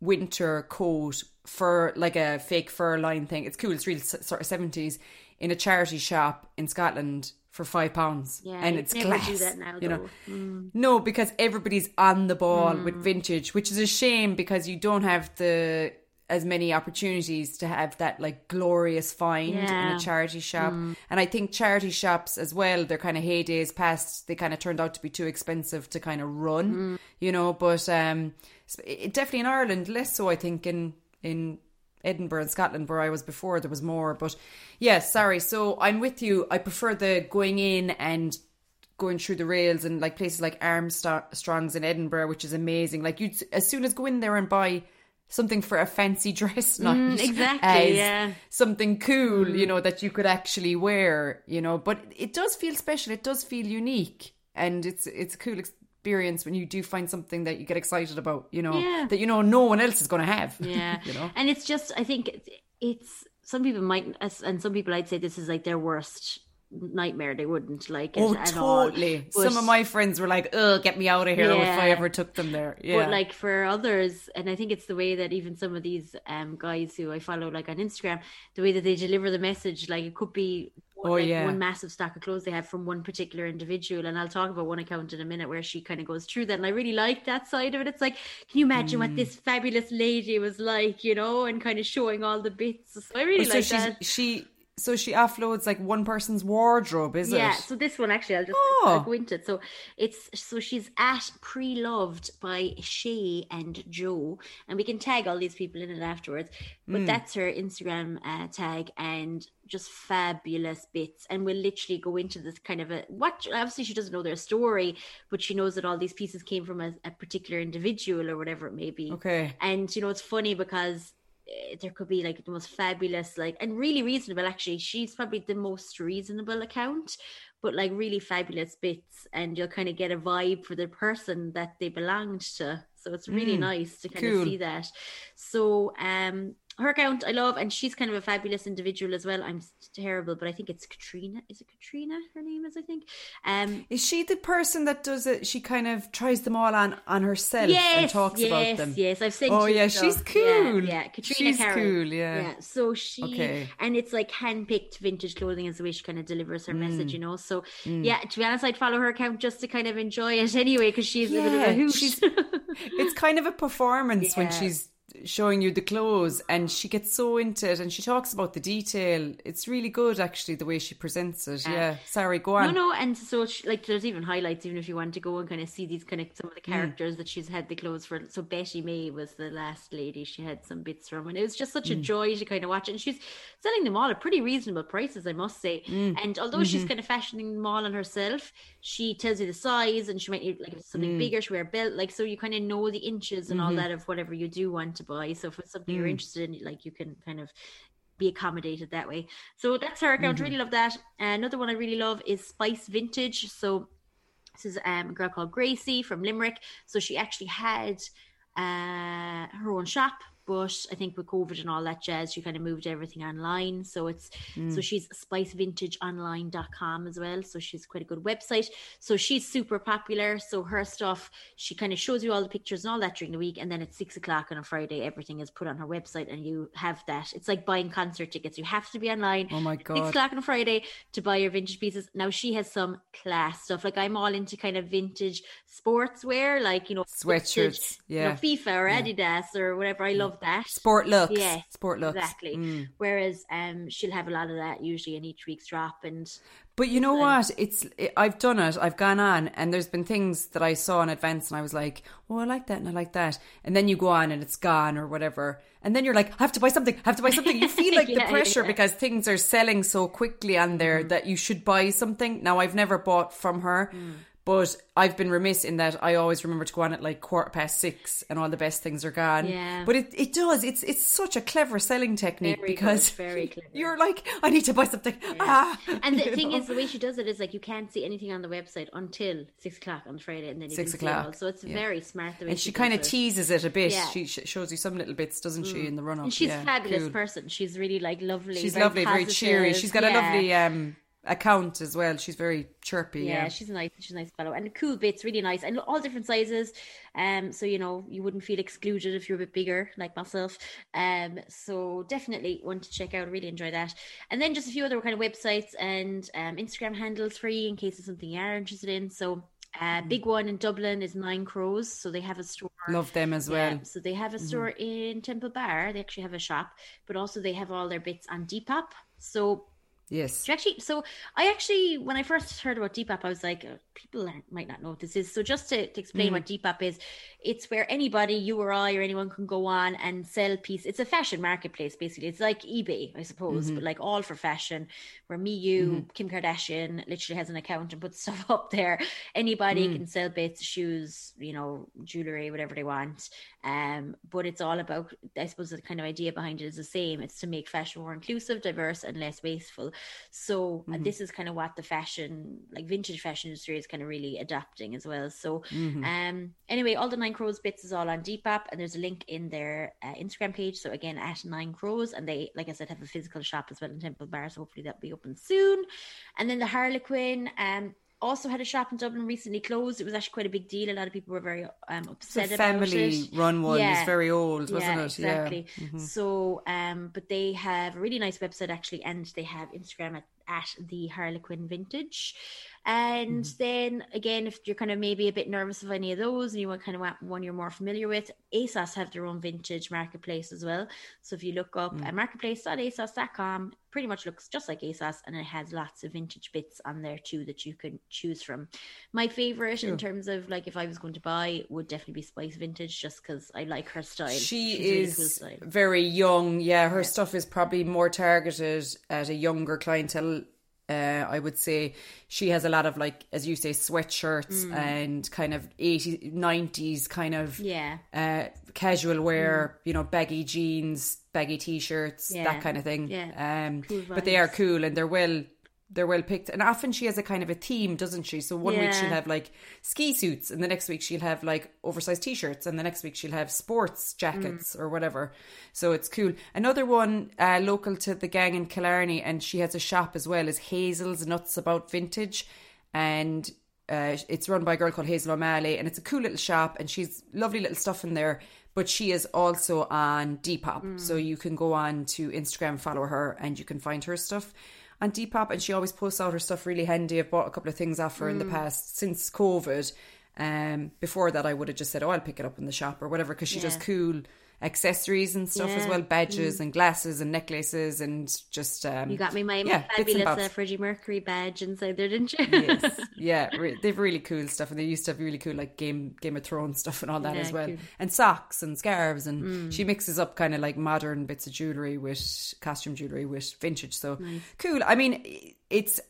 winter coat for like a fake fur line thing. It's cool. It's real sort of seventies in a charity shop in Scotland for five pounds, Yeah, and it's never glass. do that now, you know. Mm. no, because everybody's on the ball with vintage, which is a shame because you don't have the as many opportunities to have that like glorious find in a charity shop. And I think charity shops as well, they're kind of heydays past, they kind of turned out to be too expensive to kind of run, you know, but um it, definitely in Ireland less so I think in in Edinburgh and Scotland where I was before there was more but yeah sorry. So I'm with you. I prefer the going in and going through the rails and like places like Armstrong's in Edinburgh which is amazing. Like you as soon as go in there and buy something for a fancy <laughs> dress mm, night exactly, as yeah. something cool mm. you know that you could actually wear you know. But it does feel special. It does feel unique. And it's it's a cool experience when you do find something that you get excited about you know Yeah. that you know no one else is going to have <laughs> Yeah, you know and it's just I think it's, it's some people might and some people I'd say this is like their worst nightmare. They wouldn't like it Oh, at all. totally. But- Some of my friends were like, oh, get me out of here!" If I ever took them there, yeah. But like for others, and I think it's the way that even some of these um guys who I follow like on Instagram, the way that they deliver the message, like it could be Oh, like yeah. one massive stack of clothes they have from one particular individual. And I'll talk about one account in a minute where she kind of goes through that. And I really like that side of it. It's like, can you imagine Mm. what this fabulous lady was like, you know, and kind of showing all the bits. So I really Oh, so like she's, that. she so she offloads like one person's wardrobe, is Yeah, it? Yeah. So this one actually, I'll just Oh. I'll go into it. So it's so she's at pre-loved by Shay and Jo, and we can tag all these people in it afterwards. But Hmm. that's her Instagram uh, tag, and just fabulous bits. And we'll literally go into this kind of a what. Obviously, she doesn't know their story, but she knows that all these pieces came from a, a particular individual or whatever it may be. Okay. And you know, it's funny because there could be like the most fabulous, like, and really reasonable. Actually, she's probably the most reasonable account, but like really fabulous bits, and you'll kind of get a vibe for the person that they belonged to. So it's really nice to kind cool. of see that. So, um, her account I love, and she's kind of a fabulous individual as well. I'm terrible, but I think it's Katrina. Is it Katrina? Her name is, I think. Um, Is she the person that does it? She kind of tries them all on on herself and talks yes, about them. Yes, I've seen. Oh, yeah, stuff. she's Yeah, cool. Yeah, Katrina She's Carroll. cool, yeah. Yeah. So she Okay. and it's like handpicked vintage clothing is the way she kind of delivers her Mm. message, you know. So yeah, to be honest, I'd follow her account just to kind of enjoy it <laughs> anyway because she's a bit of a hoot. she's- <laughs> It's kind of a performance when she's showing you the clothes and she gets so into it and she talks about the detail. It's really good actually the way she presents it. Yeah. Sorry, go on. No, no, and so she, like there's even highlights, even if you want to go and kind of see these kind of some of the Mm. characters that she's had the clothes for. So Betty May was the last lady she had some bits from, and it was just such Mm. a joy to kind of watch. it. And she's selling them all at pretty reasonable prices, I must say. Mm. And although Mm-hmm. she's kind of fashioning them all on herself, she tells you the size, and she might need like if Mm. something bigger, she wear a belt, like so you kind of know the inches and Mm-hmm. all that of whatever you do want to buy. So if it's something Mm. you're interested in, like you can kind of be accommodated that way. So that's her account. Mm-hmm. Really love that. Uh, another one I really love is Spice Vintage. So this is um, a girl called Gracie from Limerick. So she actually had uh, her own shop, but I think with COVID and all that jazz, she kind of moved everything online. So it's so mm. she's spicevintageonline.com as well. So she's quite a good website. So she's super popular. So her stuff, she kind of shows you all the pictures and all that during the week. And then at six o'clock on a Friday, everything is put on her website and you have that. It's like buying concert tickets. You have to be online Oh my god. Six o'clock on a Friday to buy your vintage pieces. Now she has some class stuff. Like I'm all into kind of vintage sportswear, like you know Sweatshirts, vintage, you know, yeah. FIFA or Adidas or whatever. I love that. Sport looks. Yeah, Sport looks. exactly. Mm. Whereas um, she'll have a lot of that usually in each week's drop, and But you know what? It's it, I've done it. I've gone on, and there's been things that I saw in advance, and I was like, "Oh, I like that, and I like that." And then you go on, and it's gone or whatever, and then you're like, "I have to buy something. I have to buy something." You feel <laughs> like the pressure yeah. because things are selling so quickly on there Mm-hmm. that you should buy something. Now, I've never bought from her. Mm. But I've been remiss in that I always remember to go on at like quarter past six and all the best things are gone. Yeah. But it, it does. It's it's such a clever selling technique Very good, because very <laughs> clever. you're like, I need to buy something. Ah. <laughs> and the thing know? is, the way she does it is like you can't see anything on the website until six o'clock on Friday, and then you Six can see it all. o'clock, So it's yeah. very smart the way and she, she kind of it. teases it a bit. Yeah. She shows you some little bits, doesn't she, in the run up? And she's yeah, a fabulous cool. person. She's really like lovely. She's very lovely, very cheery. She's got a lovely um, account as well. She's very chirpy. Yeah, Yeah, she's a nice, she's a nice fellow, and cool bits, really nice, and all different sizes. Um, so you know you wouldn't feel excluded if you're a bit bigger, like myself. Um, so definitely one to check out. Really enjoy that, and then just a few other kind of websites and um, Instagram handles free in case it's something you are interested in. So. Uh, big one in Dublin is Nine Crows, so they have a store. love them as well. Yeah, so they have a store in Temple Bar. They actually have a shop, but also they have all their bits on Depop. So Yes, actually, so I actually, when I first heard about Depop, I was like, people might not know what this is. So just to, to explain Mm. what Depop is, it's where anybody, you or I or anyone can go on and sell pieces. It's a fashion marketplace, basically. It's like eBay, I suppose, Mm-hmm. but like all for fashion, where me, you, Kim Kardashian literally has an account and puts <laughs> stuff up there. Anybody Mm. can sell bits, shoes, you know, jewelry, whatever they want. Um, but it's all about, I suppose, the kind of idea behind it is the same. It's to make fashion more inclusive, diverse, and less wasteful. So uh, this is kind of what the fashion, like vintage fashion industry, is kind of really adapting as well. So, um, anyway, all the Nine Crows bits is all on Depop, and there's a link in their uh, Instagram page. So again, at Nine Crows, and they, like I said, have a physical shop as well in Temple Bar. So hopefully that'll be open soon. And then the Harlequin, um. Also had a shop in Dublin recently closed. It was actually quite a big deal. A lot of people were very um, upset about family it. run one Yeah. is very old, wasn't yeah, it? Exactly. Yeah. Mm-hmm. So, um, but they have a really nice website actually, and they have Instagram at at the Harlequin Vintage. And Mm-hmm. then again, if you're kind of maybe a bit nervous of any of those and you want kind of one you're more familiar with, ASOS have their own vintage marketplace as well. So if you look up Mm. at marketplace.asos.com, pretty much looks just like ASOS and it has lots of vintage bits on there too that you can choose from. My favorite in terms of like if I was going to buy would definitely be Spice Vintage just because I like her style. She She's really is cool style. very young. Yeah, her stuff is probably more targeted at a younger clientele. Uh, I would say she has a lot of like, as you say, sweatshirts Mm. and kind of 80s, 90s kind of Yeah. uh, casual wear, you know, baggy jeans, baggy t-shirts, Mm. Yeah. that kind of thing. Yeah. Um, Cool but they are cool and they're well, they're well picked. And often she has a kind of a theme, doesn't she? So one week she'll have like ski suits, and the next week she'll have like oversized t-shirts, and the next week she'll have sports jackets or whatever. So it's cool. Another one uh, local to the gang in Killarney, and she has a shop as well, is Hazel's Nuts About Vintage, and uh, it's run by a girl called Hazel O'Malley, and it's a cool little shop, and she's lovely little stuff in there. But she is also on Depop, so you can go on to Instagram, follow her, and you can find her stuff on Depop. And she always posts out her stuff really handy. I've bought a couple of things off her in the past since COVID. Um, before that, I would have just said, "Oh, I'll pick it up in the shop or whatever," because she does cool accessories and stuff as well, badges and glasses and necklaces and just um, You got me my, yeah, fabulous uh, Freddie Mercury badge inside there, didn't you? yes, <laughs> yeah, re- they've really cool stuff, and they used to have really cool like Game Game of Thrones stuff and all that Yeah, as well, cool. Mm. and socks and scarves, and she mixes up kind of like modern bits of jewelry with costume jewelry with vintage. So cool. I mean, it's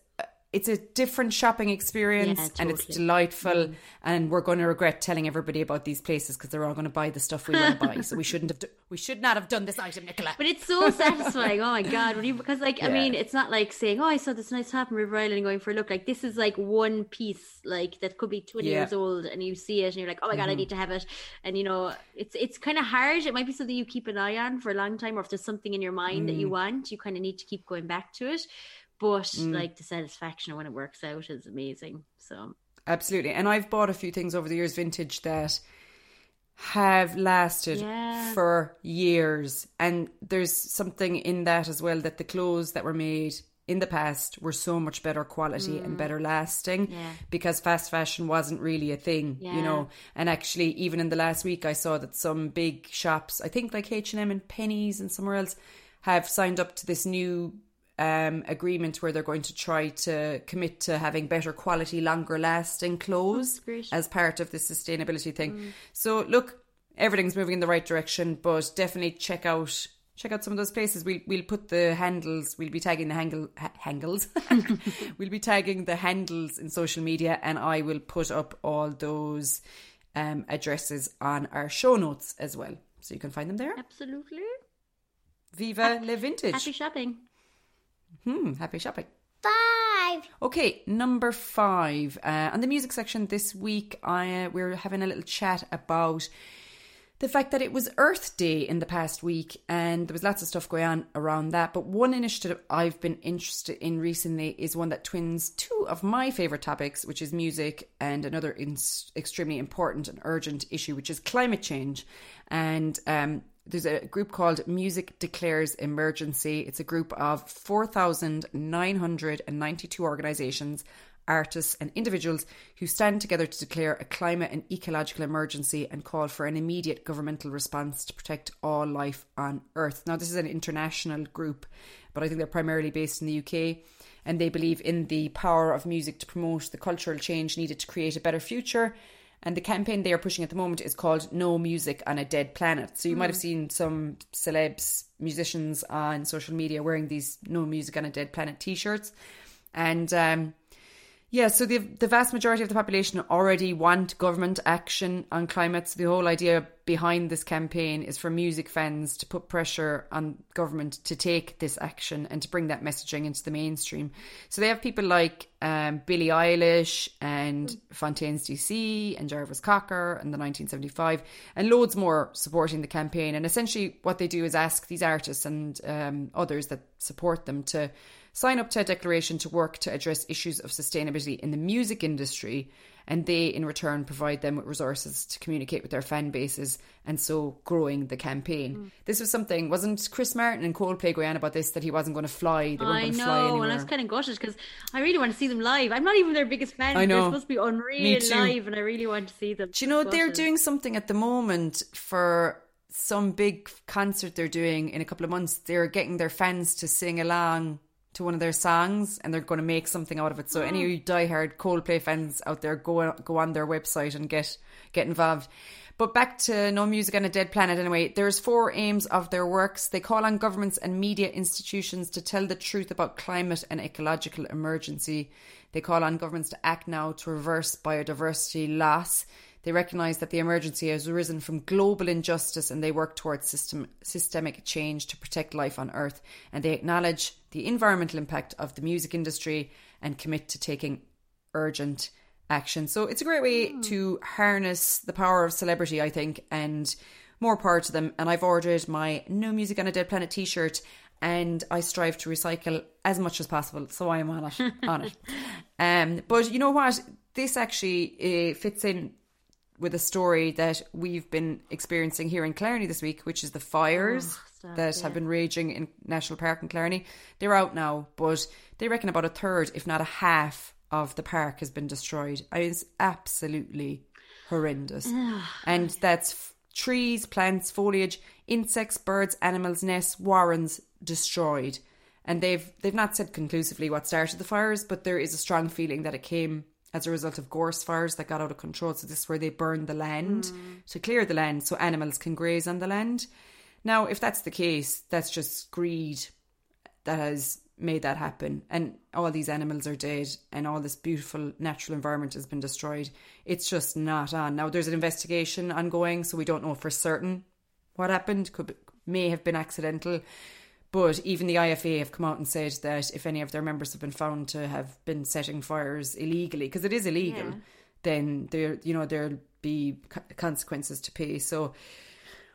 it's a different shopping experience, Yeah, and it's totally. Mm. delightful. And we're going to regret telling everybody about these places because they're all going to buy the stuff we want to buy. So we shouldn't have. Do- we should not have done this item, Nicola. But it's so satisfying. Oh my god! When you because like I mean, it's not like saying, "Oh, I saw this nice top in River Island," and going for a look. Like this is like one piece, like that could be twenty Yeah. years old, and you see it, and you're like, "Oh my god, I need to have it." And you know, it's it's kind of hard. It might be something you keep an eye on for a long time, or if there's something in your mind that you want, you kind of need to keep going back to it. But like the satisfaction of when it works out is amazing. So Absolutely. And I've bought a few things over the years vintage that have lasted Yeah. for years. And there's something in that as well that the clothes that were made in the past were so much better quality and better lasting Mm. Yeah. because fast fashion wasn't really a thing, you know. And actually even in the last week I saw that some big shops, I think like H&M and Penneys and somewhere else have signed up to this new um, agreement where they're going to try to commit to having better quality, longer lasting clothes as part of the sustainability thing. So look, everything's moving in the right direction, but definitely check out check out some of those places. We'll we'll put the handles. We'll be tagging the handle ha- handles. <laughs> <laughs> we'll be tagging the handles in social media, and I will put up all those um, addresses on our show notes as well, so you can find them there. absolutely Viva Le Vintage. happy shopping. Hmm, happy shopping. Five. Okay, number five. Uh, on the music section this week, I, uh, we're having a little chat about the fact that it was Earth Day in the past week, and there was lots of stuff going on around that. But one initiative I've been interested in recently is one that twins two of my favourite topics, which is music, and another in- extremely important and urgent issue, which is climate change. And um, there's a group called Music Declares Emergency. It's a group of 4,992 organisations, artists, and individuals who stand together to declare a climate and ecological emergency and call for an immediate governmental response to protect all life on Earth. Now, this is an international group, but I think they're primarily based in the UK. And they believe in the power of music to promote the cultural change needed to create a better future. And the campaign they are pushing at the moment is called No Music on a Dead Planet. So you might have seen some celebs, musicians on social media wearing these No Music on a Dead Planet t shirts. And um, yeah, so the the vast majority of the population already want government action on climate. So the whole idea behind this campaign is for music fans to put pressure on government to take this action and to bring that messaging into the mainstream. So they have people like um, Billie Eilish and Fontaines DC and Jarvis Cocker and the 1975 and loads more supporting the campaign. And essentially, what they do is ask these artists and um, others that support them to sign up to a declaration to work to address issues of sustainability in the music industry and they in return provide them with resources to communicate with their fan bases and so growing the campaign. Mm. This was something wasn't Chris Martin and Coldplay going on about this that he wasn't going to fly. They I know, and I was kind of gutted because I really want to see them live. I'm not even their biggest fan. I know. They're supposed to be unreal live, and I really want to see them. Do you know they're doing something at the moment for some big concert they're doing in a couple of months? They're getting their fans to sing along to one of their songs and they're going to make something out of it. So oh. any diehard Coldplay fans out there, go go on their website and get get involved. But back to No Music on a Dead Planet anyway. There's four aims of their works. They call on governments and media institutions to tell the truth about climate and ecological emergency. They call on governments to act now to reverse biodiversity loss. They recognise that the emergency has arisen from global injustice and they work towards system, systemic change to protect life on Earth. And they acknowledge the environmental impact of the music industry and commit to taking urgent action. So it's a great way mm. to harness the power of celebrity, I think, and more power to them. And I've ordered my No Music on a Dead Planet t shirt and I strive to recycle as much as possible. So I am on it. on it. <laughs> Um, but you know what? This actually uh, fits in with a story that we've been experiencing here in Killarney this week, which is the fires oh, that yeah. have been raging in National Park in Killarney. They're out now, but they reckon about a third, if not a half, of the park has been destroyed. It's absolutely horrendous. and that's f- trees, plants, foliage, insects, birds, animals, nests, warrens destroyed. And they've they've not said conclusively what started the fires, but there is a strong feeling that it came as a result of gorse fires that got out of control. So this is where they burned the land mm. to clear the land so animals can graze on the land. Now, if that's the case, that's just greed that has made that happen. And all these animals are dead and all this beautiful natural environment has been destroyed. It's just not on. Now there's an investigation ongoing, so we don't know for certain what happened. Could may have been accidental. But even the IFA have come out and said that if any of their members have been found to have been setting fires illegally, because it is illegal, yeah. then there, you know, there'll be consequences to pay. So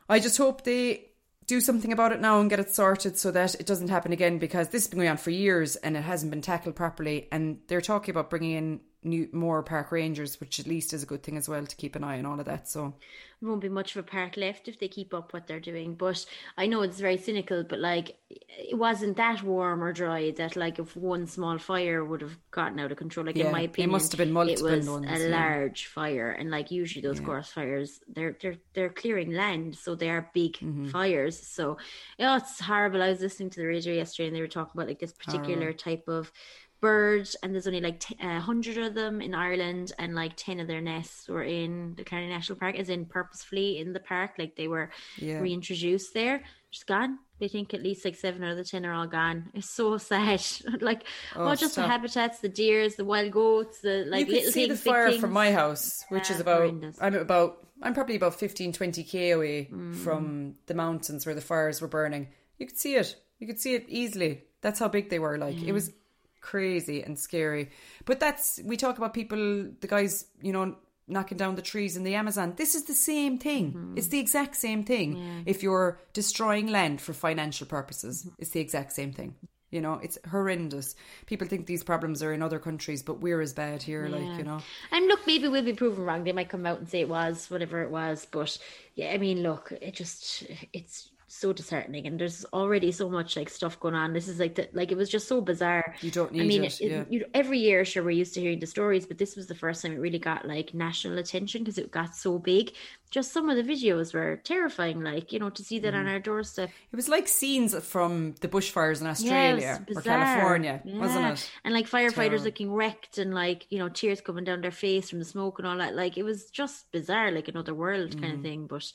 I just hope they do something about it now and get it sorted so that it doesn't happen again because this has been going on for years and it hasn't been tackled properly. And they're talking about bringing in new more park rangers, which at least is a good thing as well to keep an eye on all of that. So there won't be much of a park left if they keep up what they're doing. But I know it's very cynical, but like it wasn't that warm or dry that like if one small fire would have gotten out of control. Like yeah, in my opinion, it must have been multiple it was ones, a yeah. large fire, and like usually those yeah. fires, they're they're they're clearing land, so they are big mm-hmm. fires. So yeah, it's horrible. I was listening to the radio yesterday, and they were talking about like this particular horrible. type of birds and there's only like a uh, hundred of them in Ireland and like 10 of their nests were in the Killarney National Park as in purposefully in the park like they were yeah. reintroduced there just gone they think at least like seven out of the 10 are all gone it's so <laughs> sad <laughs> like oh, oh just stop. the habitats the deers the wild goats the like you little see things, the fire from my house which yeah, is about horrendous. I'm about I'm probably about 15 20 k away mm. from the mountains where the fires were burning you could see it you could see it easily that's how big they were like mm. it was crazy and scary. But that's we talk about people, the guys, you know, knocking down the trees in the Amazon. This is the same thing. Mm-hmm. It's the exact same thing. Yeah. If you're destroying land for financial purposes, mm-hmm. it's the exact same thing. You know, it's horrendous. People think these problems are in other countries, but we're as bad here, yeah. like, you know. And look, maybe we'll be proven wrong. They might come out and say it was whatever it was. But yeah, I mean, look, it just, it's so disheartening and there's already so much like stuff going on this is like the, like it was just so bizarre you don't need i mean it, yeah. you, every year sure we're used to hearing the stories but this was the first time it really got like national attention because it got so big just some of the videos were terrifying like you know to see that mm. on our doorstep it was like scenes from the bushfires in australia or california yeah. wasn't it and like firefighters looking wrecked and like you know tears coming down their face from the smoke and all that like it was just bizarre like another world mm. kind of mm. thing but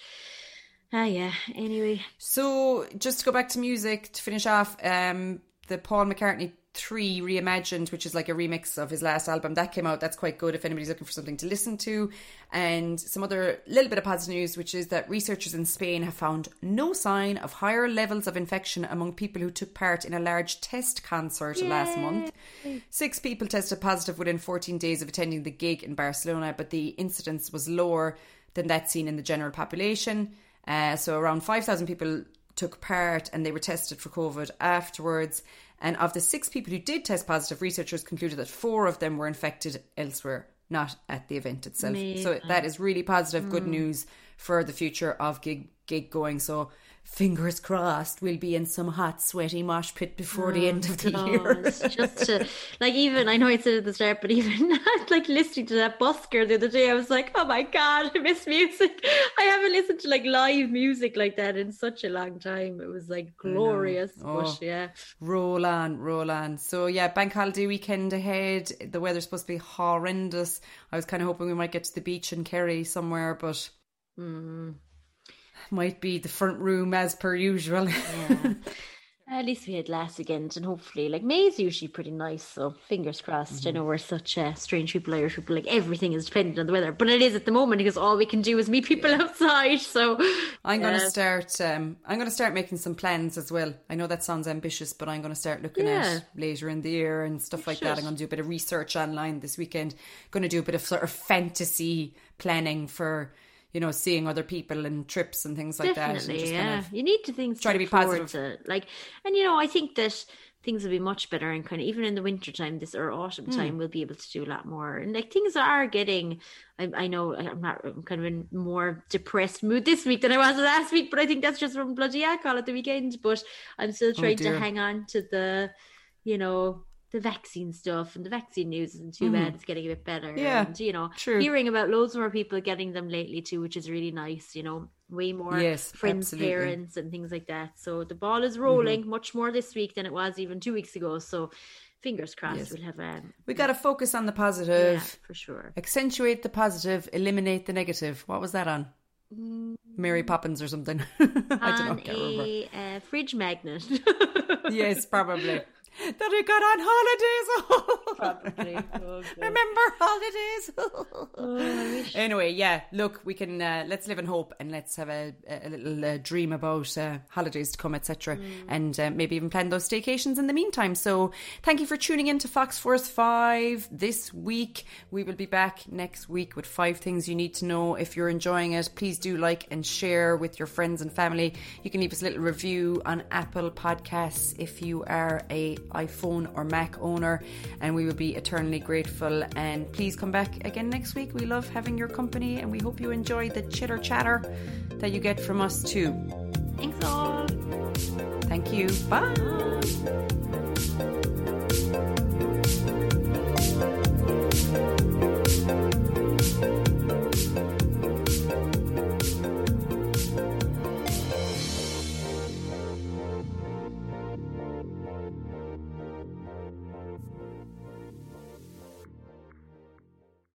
Ah, yeah. Anyway. So, just to go back to music to finish off, um, the Paul McCartney 3 reimagined, which is like a remix of his last album, that came out. That's quite good if anybody's looking for something to listen to. And some other little bit of positive news, which is that researchers in Spain have found no sign of higher levels of infection among people who took part in a large test concert Yay. last month. Six people tested positive within 14 days of attending the gig in Barcelona, but the incidence was lower than that seen in the general population. Uh, so around 5,000 people took part and they were tested for COVID afterwards. And of the six people who did test positive, researchers concluded that four of them were infected elsewhere. not at the event itself. So that is really positive, Mm. good news for the future of gig gig going. So fingers crossed we'll be in some hot sweaty mosh pit before the end of the Oh, year. it's <laughs> just to, like even I know I said at the start, but even <laughs> like listening to that busker the other day, I was like, oh my god, I miss music. <laughs> I haven't listened to like live music like that in such a long time. It was like glorious, Oh. but yeah, Roll on, roll on. So yeah, bank holiday weekend ahead. The weather's supposed to be horrendous. I was kind of hoping we might get to the beach in Kerry somewhere, but Mm. Might be the front room as per usual. <laughs> yeah. At least we had last weekend, and hopefully, like May's usually pretty nice. So fingers crossed. I Mm-hmm. know we're such uh, strange people, Irish people. Like everything is dependent on the weather, but it is at the moment because all we can do is meet people outside. So I'm going to yeah. start. Um, I'm going to start making some plans as well. I know that sounds ambitious, but I'm going to start looking Yeah. at later in the year and stuff like that. I'm going to do a bit of research online this weekend. Going to do a bit of sort of fantasy planning for you know seeing other people and trips and things like that. And Definitely, just yeah. kind of you need to things try to be positive. To. Like, and you know, I think that things will be much better, and kind of even in the winter time, this or autumn Hmm. time, we'll be able to do a lot more. And like things are getting. I, I know I'm not. I'm kind of in more depressed mood this week than I was last week, but I think that's just from bloody alcohol at the weekend. But I'm still trying to Oh, dear. hang on to the, you know. The vaccine stuff and the vaccine news isn't too bad. It's getting a bit better. Mm-hmm. Yeah, and, you know, true. hearing about loads more people getting them lately too, which is really nice. You know, way more Yes, friends, absolutely. Mm-hmm. parents, and things like that. So the ball is rolling much more this week than it was even two weeks ago. So fingers crossed Yes. we'll have um, we got to focus on the yeah, positive. for sure. Accentuate the positive, eliminate the negative. What was that on? Mary Poppins or something. <laughs> I don't know. On I can't remember. a uh, fridge magnet. <laughs> Yes, probably. That he got on holidays. <laughs> Probably. Oh, Remember holidays? <laughs> Oh, anyway, yeah. Look, we can uh, let's live in hope and let's have a, a little uh, dream about uh, holidays to come, etc. And uh, maybe even plan those staycations in the meantime. So, thank you for tuning in to Fox Force Five this week. We will be back next week with five things you need to know. If you're enjoying it, please do like and share with your friends and family. You can leave us a little review on Apple Podcasts if you are a iPhone or Mac owner, and we would be eternally grateful. And please come back again next week. We love having your company, and we hope you enjoy the chitter chatter that you get from us too. Thanks all. Thank you. Bye.